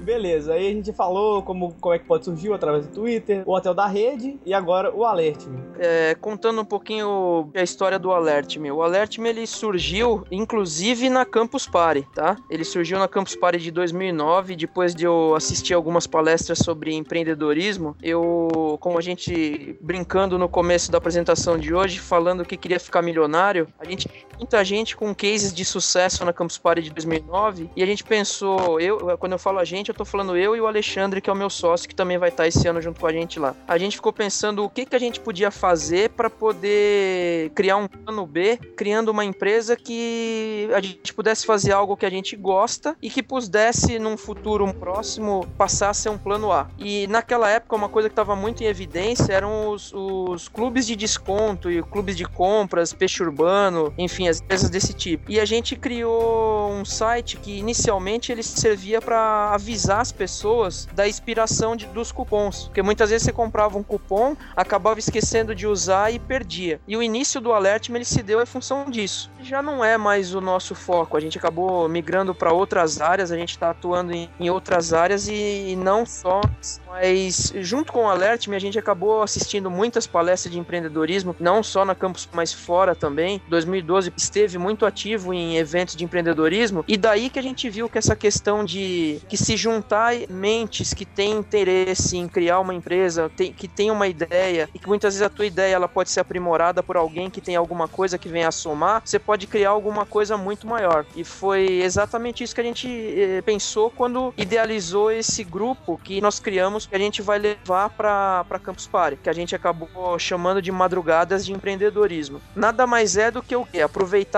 Beleza, aí a gente falou como, como é que pode surgir através do Twitter, o hotel da rede e agora o Alert. É, contando um pouquinho a história do Alert Me. O Alert Me ele surgiu, inclusive, na Campus Party, tá? Ele surgiu na Campus Party de 2009, depois de eu assistir algumas palestras sobre empreendedorismo. Eu, como a gente brincando no começo da apresentação de hoje, falando que queria ficar milionário, a gente muita gente com cases de sucesso na Campus Party de 2009 e a gente pensou, eu, quando eu falo a gente, eu tô falando eu e o Alexandre, que é o meu sócio, que também vai estar esse ano junto com a gente lá. A gente ficou pensando o que, que a gente podia fazer para poder criar um plano B, criando uma empresa que a gente pudesse fazer algo que a gente gosta e que pudesse, num futuro próximo, passar a ser um plano A. E naquela época, uma coisa que estava muito em evidência eram os, os clubes de desconto e clubes de compras, peixe urbano, enfim, as empresas desse tipo. E a gente criou um site que inicialmente ele servia para avisar as pessoas da expiração de- dos cupons, porque muitas vezes você comprava um cupom, acabava esquecendo de usar e perdia. E o início do Alert ele se deu em função disso. Já não é mais o nosso foco, a gente acabou migrando para outras áreas, a gente está atuando em, em outras áreas e, e não só mas junto com o Alert Me, a gente acabou assistindo muitas palestras de empreendedorismo, não só na campus, mas fora também. 2012 esteve muito ativo em eventos de empreendedorismo e daí que a gente viu que essa questão de que se juntar mentes que têm interesse em criar uma empresa, tem- que tem uma ideia e que muitas vezes a tua ideia ela pode ser aprimorada por alguém que tem alguma coisa que venha a somar, você pode criar alguma coisa muito maior. E foi exatamente isso que a gente eh, pensou quando idealizou esse grupo que nós criamos que a gente vai levar para Campus Party, que a gente acabou chamando de madrugadas de empreendedorismo. Nada mais é do que o quê?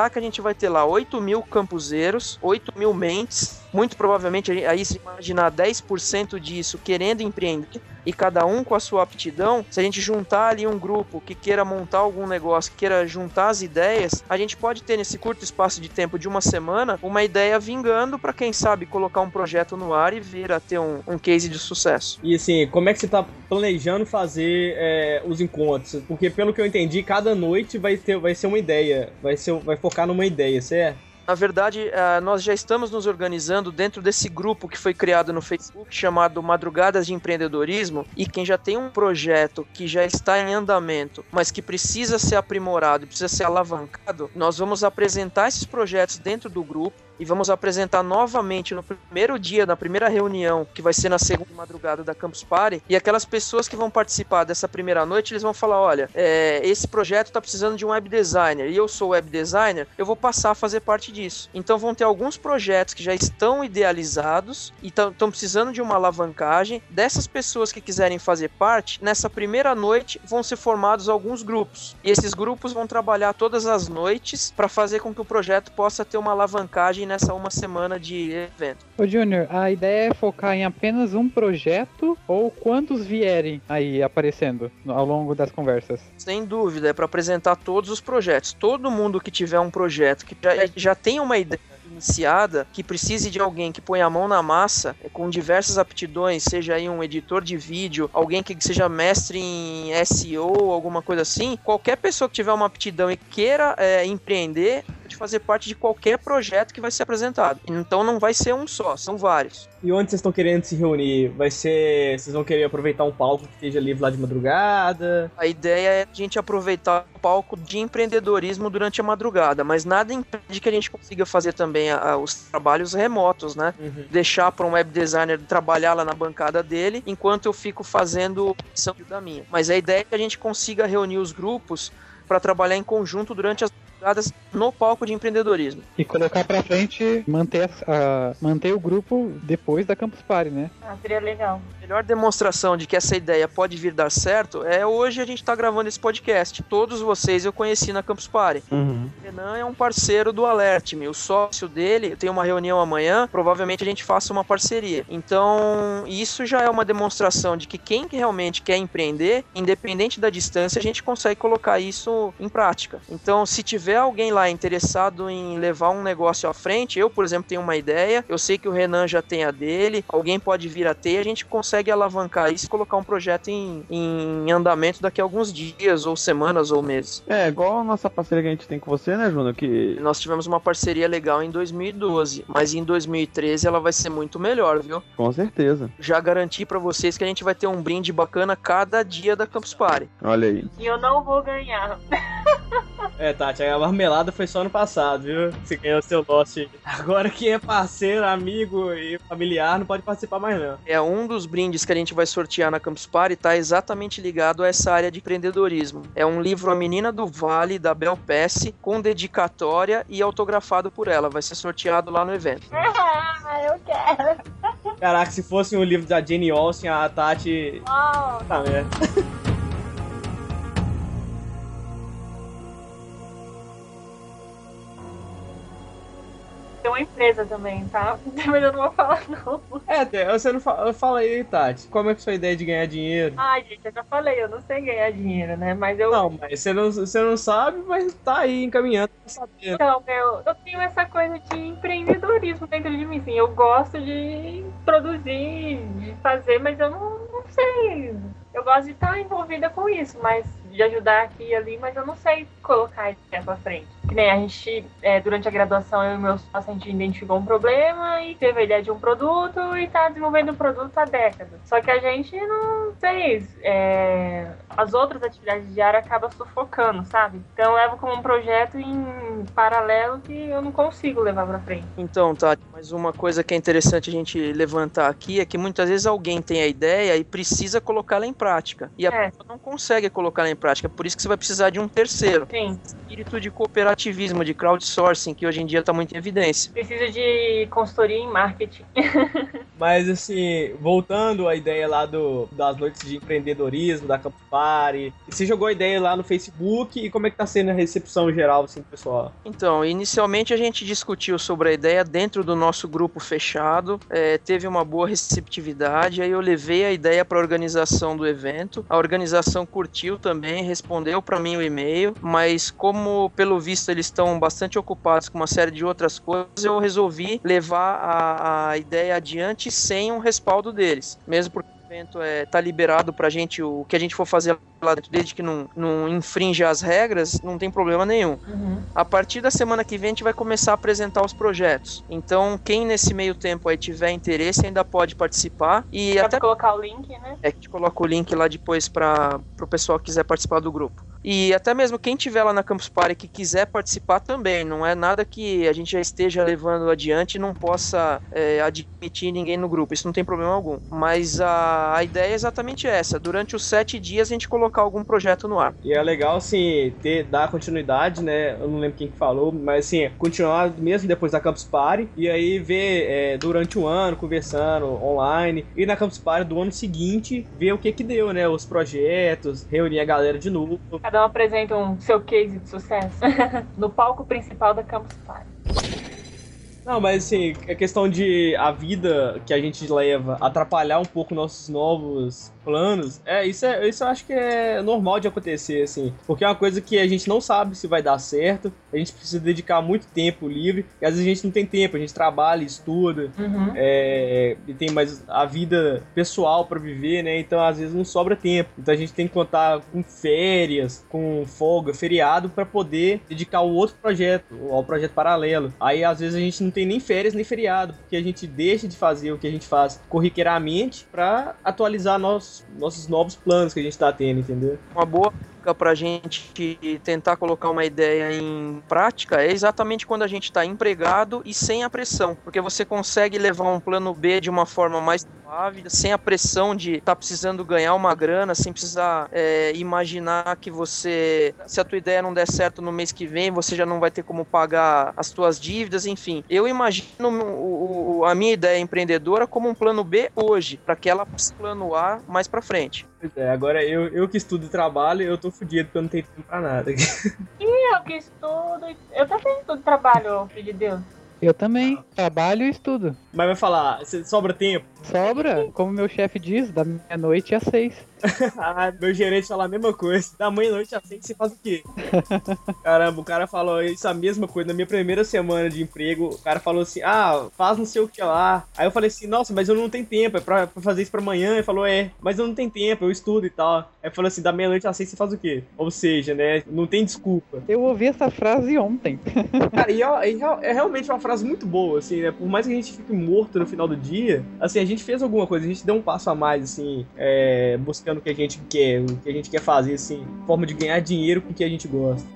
Que a gente vai ter lá 8 mil campuseiros, 8 mil mentes muito provavelmente aí se imaginar 10% disso querendo empreender e cada um com a sua aptidão, se a gente juntar ali um grupo que queira montar algum negócio, que queira juntar as ideias, a gente pode ter nesse curto espaço de tempo de uma semana uma ideia vingando para quem sabe colocar um projeto no ar e vir a ter um, um case de sucesso. E assim, como é que você tá planejando fazer é, os encontros? Porque pelo que eu entendi, cada noite vai ter, vai ser uma ideia, vai ser, vai focar numa ideia, certo? Na verdade, uh, nós já estamos nos organizando dentro desse grupo que foi criado no Facebook chamado Madrugadas de Empreendedorismo. E quem já tem um projeto que já está em andamento, mas que precisa ser aprimorado, precisa ser alavancado, nós vamos apresentar esses projetos dentro do grupo e vamos apresentar novamente no primeiro dia, na primeira reunião, que vai ser na segunda madrugada da Campus Party. E aquelas pessoas que vão participar dessa primeira noite, eles vão falar: olha, é, esse projeto está precisando de um web designer e eu sou web designer, eu vou passar a fazer parte disso. Então vão ter alguns projetos que já estão idealizados e estão precisando de uma alavancagem. Dessas pessoas que quiserem fazer parte, nessa primeira noite vão ser formados alguns grupos. E esses grupos vão trabalhar todas as noites para fazer com que o projeto possa ter uma alavancagem nessa uma semana de evento. Ô Júnior, a ideia é focar em apenas um projeto ou quantos vierem aí aparecendo ao longo das conversas? Sem dúvida, é para apresentar todos os projetos. Todo mundo que tiver um projeto que já, já tem uma ideia iniciada que precise de alguém que ponha a mão na massa é, com diversas aptidões, seja aí um editor de vídeo, alguém que seja mestre em SEO, alguma coisa assim, qualquer pessoa que tiver uma aptidão e queira é, empreender de fazer parte de qualquer projeto que vai ser apresentado. Então não vai ser um só, são vários. E onde vocês estão querendo se reunir? Vai ser. Vocês vão querer aproveitar um palco que esteja livre lá de madrugada? A ideia é a gente aproveitar palco de empreendedorismo durante a madrugada, mas nada impede que a gente consiga fazer também a, a, os trabalhos remotos, né? Uhum. Deixar para um web designer trabalhar lá na bancada dele, enquanto eu fico fazendo da minha. Mas a ideia é que a gente consiga reunir os grupos para trabalhar em conjunto durante as no palco de empreendedorismo. E colocar pra frente, manter, a, manter o grupo depois da Campus Party, né? Ah, seria legal. A melhor demonstração de que essa ideia pode vir dar certo é hoje a gente tá gravando esse podcast. Todos vocês eu conheci na Campus Party. Uhum. O Renan é um parceiro do Alert-me. O sócio dele tem uma reunião amanhã, provavelmente a gente faça uma parceria. Então, isso já é uma demonstração de que quem realmente quer empreender, independente da distância, a gente consegue colocar isso em prática. Então, se tiver tiver alguém lá interessado em levar um negócio à frente, eu, por exemplo, tenho uma ideia, eu sei que o Renan já tem a dele, alguém pode vir a ter, a gente consegue alavancar isso e colocar um projeto em, em andamento daqui a alguns dias, ou semanas, ou meses. É, igual a nossa parceria que a gente tem com você, né, Júnior? Que... Nós tivemos uma parceria legal em 2012, mas em 2013 ela vai ser muito melhor, viu? Com certeza. Já garanti para vocês que a gente vai ter um brinde bacana cada dia da Campus Party. Olha aí. E eu não vou ganhar. É, Tati, a marmelada foi só no passado, viu? Você ganhou seu lote. Agora quem é parceiro, amigo e familiar não pode participar mais, não. É um dos brindes que a gente vai sortear na Campus Party, tá exatamente ligado a essa área de empreendedorismo. É um livro A Menina do Vale, da Bel Pesce, com dedicatória e autografado por ela. Vai ser sorteado lá no evento. *laughs* Ah, eu quero. Caraca, se fosse um livro da Jane Austen, a Tati. Oh. Tá merda. *laughs* tem uma empresa também, tá? *laughs* Mas eu não vou falar, não. É, você não fala, fala aí, Tati. Como é que é sua ideia de ganhar dinheiro? Ai, gente, eu já falei, eu não sei ganhar dinheiro, né? Mas eu. Não, mas você não, você não sabe, mas tá aí encaminhando pra saber. Então, eu, eu tenho essa coisa de empreendedorismo dentro de mim, sim. Eu gosto de produzir, de fazer, mas eu não, não sei. Eu gosto de estar envolvida com isso, mas de ajudar aqui e ali, mas eu não sei colocar isso pra frente. Que nem a gente, é, durante a graduação, eu e meu sócio, a gente identificou um problema e teve a ideia de um produto e tá desenvolvendo o um produto há décadas. Só que a gente não sei, é, as outras atividades diárias acabam sufocando, sabe? Então eu levo como um projeto em paralelo que eu não consigo levar pra frente. Então, Tati, mas uma coisa que é interessante a gente levantar aqui é que muitas vezes alguém tem a ideia e precisa colocá-la em prática. E a é. pessoa não consegue colocá-la em prática. Por isso que você vai precisar de um terceiro. Sim. Espírito de cooperação cooperativismo, de crowdsourcing, que hoje em dia está muito em evidência. Precisa de consultoria em marketing. *laughs* Mas assim, voltando à ideia lá do, das noites de empreendedorismo, da Campus Party, você jogou a ideia lá no Facebook e como é que tá sendo a recepção geral, assim, do pessoal? Então, inicialmente a gente discutiu sobre a ideia dentro do nosso grupo fechado, é, teve uma boa receptividade, aí eu levei a ideia para a organização do evento, a organização curtiu também, respondeu para mim o e-mail, mas como pelo visto eles estão bastante ocupados com uma série de outras coisas, eu resolvi levar a, a ideia adiante sem um respaldo deles, mesmo porque o evento é, tá liberado pra gente o que a gente for fazer lá dentro, desde que não, não infringe as regras, não tem problema nenhum. Uhum. A partir da semana que vem a gente vai começar a apresentar os projetos. Então, quem nesse meio tempo aí tiver interesse ainda pode participar e Pode até colocar o link, né? é que a gente coloca o link lá depois para o pessoal que quiser participar do grupo. E até mesmo quem tiver lá na Campus Party que quiser participar também, não é nada que a gente já esteja levando adiante e não possa é, admitir ninguém no grupo, isso não tem problema algum. Mas a, a ideia é exatamente essa: durante os sete dias a gente colocar algum projeto no ar. E é legal, assim, ter, dar continuidade, né? Eu não lembro quem que falou, mas assim, continuar mesmo depois da Campus Party e aí ver é, durante o ano, conversando online, e na Campus Party do ano seguinte, ver o que que deu, né? Os projetos, reunir a galera de novo. Cada apresenta um seu case de sucesso *laughs* no palco principal da Campus Party. Não, mas assim, a questão de a vida que a gente leva atrapalhar um pouco nossos novos planos, é isso, é, isso eu acho que é normal de acontecer, assim. Porque é uma coisa que a gente não sabe se vai dar certo, a gente precisa dedicar muito tempo livre, e às vezes a gente não tem tempo, a gente trabalha, estuda, Uhum. é, e tem mais a vida pessoal pra viver, né? Então às vezes não sobra tempo. Então a gente tem que contar com férias, com folga, feriado pra poder dedicar ao outro projeto, ao projeto paralelo. Aí às vezes a gente não tem nem férias nem feriado, porque a gente deixa de fazer o que a gente faz corriqueiramente pra atualizar nossos, nossos novos planos que a gente tá tendo, entendeu? Uma boa dica pra gente tentar colocar uma ideia em prática é exatamente quando a gente está empregado e sem a pressão, porque você consegue levar um plano B de uma forma mais suave, sem a pressão de estar precisando ganhar uma grana, sem precisar é, imaginar que você, se a tua ideia não der certo no mês que vem, você já não vai ter como pagar as tuas dívidas, enfim. Eu imagino o- o- a minha ideia empreendedora como um plano B hoje, para que ela plano A mais para frente. Pois é, agora eu, eu que estudo e trabalho, eu tô fudido porque eu não tenho tempo pra nada. *laughs* Eu que estudo. Eu também estudo trabalho, filho de Deus. Eu também trabalho e estudo. Mas vai falar, "Cê- sobra tempo? Sobra, como meu chefe diz, da meia-noite às seis. *laughs* Ah, meu gerente fala a mesma coisa. Da manhã à noite à frente você faz o quê? *laughs* Caramba, o cara falou isso a mesma coisa. Na minha primeira semana de emprego, o cara falou assim: ah, faz não sei o que lá. Aí eu falei assim: nossa, mas eu não tenho tempo, é pra, pra fazer isso pra amanhã. Ele falou: é, mas eu não tenho tempo, eu estudo e tal. Aí falou assim: da meia-noite às seis você faz o quê? Ou seja, né, não tem desculpa. Eu ouvi essa frase ontem. *laughs* Cara, e é, é- é realmente uma frase muito boa, assim, né? Por mais que a gente fique morto no final do dia, assim, a gente fez alguma coisa, a gente deu um passo a mais, assim, é, buscando o que a gente quer, o que a gente quer fazer, assim, forma de ganhar dinheiro com o que a gente gosta.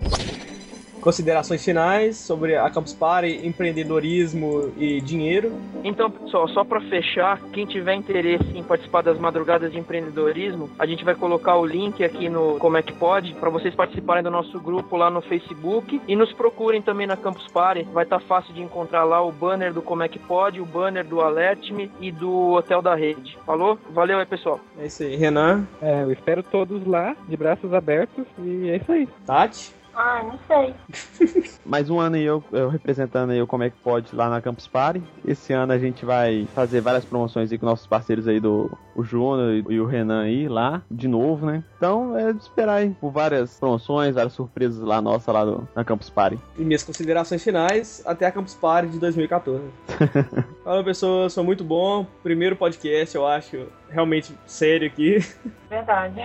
Considerações finais sobre a Campus Party, empreendedorismo e dinheiro. Então, pessoal, só para fechar, quem tiver interesse em participar das madrugadas de empreendedorismo, a gente vai colocar o link aqui no Como é que pode para vocês participarem do nosso grupo lá no Facebook e nos procurem também na Campus Party. Vai estar fácil de encontrar lá o banner do Como é que pode, o banner do Alert Me e do Hotel da Rede. Falou? Valeu aí, pessoal. É isso aí. Renan, É, eu espero todos lá, de braços abertos, e é isso aí. Tati, Ah, não sei. *laughs* Mais um ano aí eu, eu representando aí o Como é que pode lá na Campus Party. Esse ano a gente vai fazer várias promoções aí com nossos parceiros aí do o Júnior e, e o Renan aí lá, de novo, né? Então é de esperar aí por várias promoções, várias surpresas lá nossa lá do, na Campus Party. e minhas considerações finais até a Campus Party de 2014. Fala, pessoas, sou muito bom. Primeiro podcast, eu acho, realmente sério aqui. *laughs* Verdade.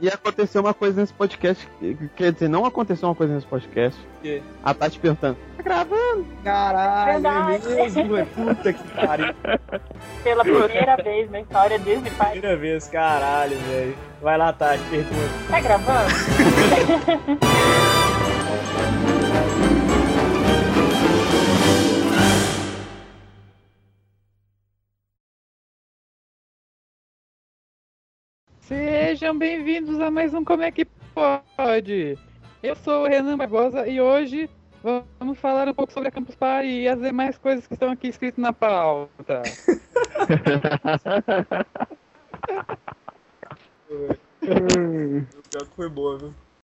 E aconteceu uma coisa nesse podcast, que- quer dizer, não aconteceu uma coisa nesse podcast. quê? A Tati perguntando, tá gravando? Caralho, Verdade. é mesmo? É puta que pariu. Pela primeira vez na história desse pai. Primeira vez, caralho, velho. Vai lá, Tati, pergunta. Tá gravando? *laughs* Sejam bem-vindos a mais um Como é que pode? Eu sou o Renan Barbosa e hoje vamos falar um pouco sobre a Campus Party e as demais coisas que estão aqui escritas na pauta. *laughs* *laughs* O pior que foi boa, viu?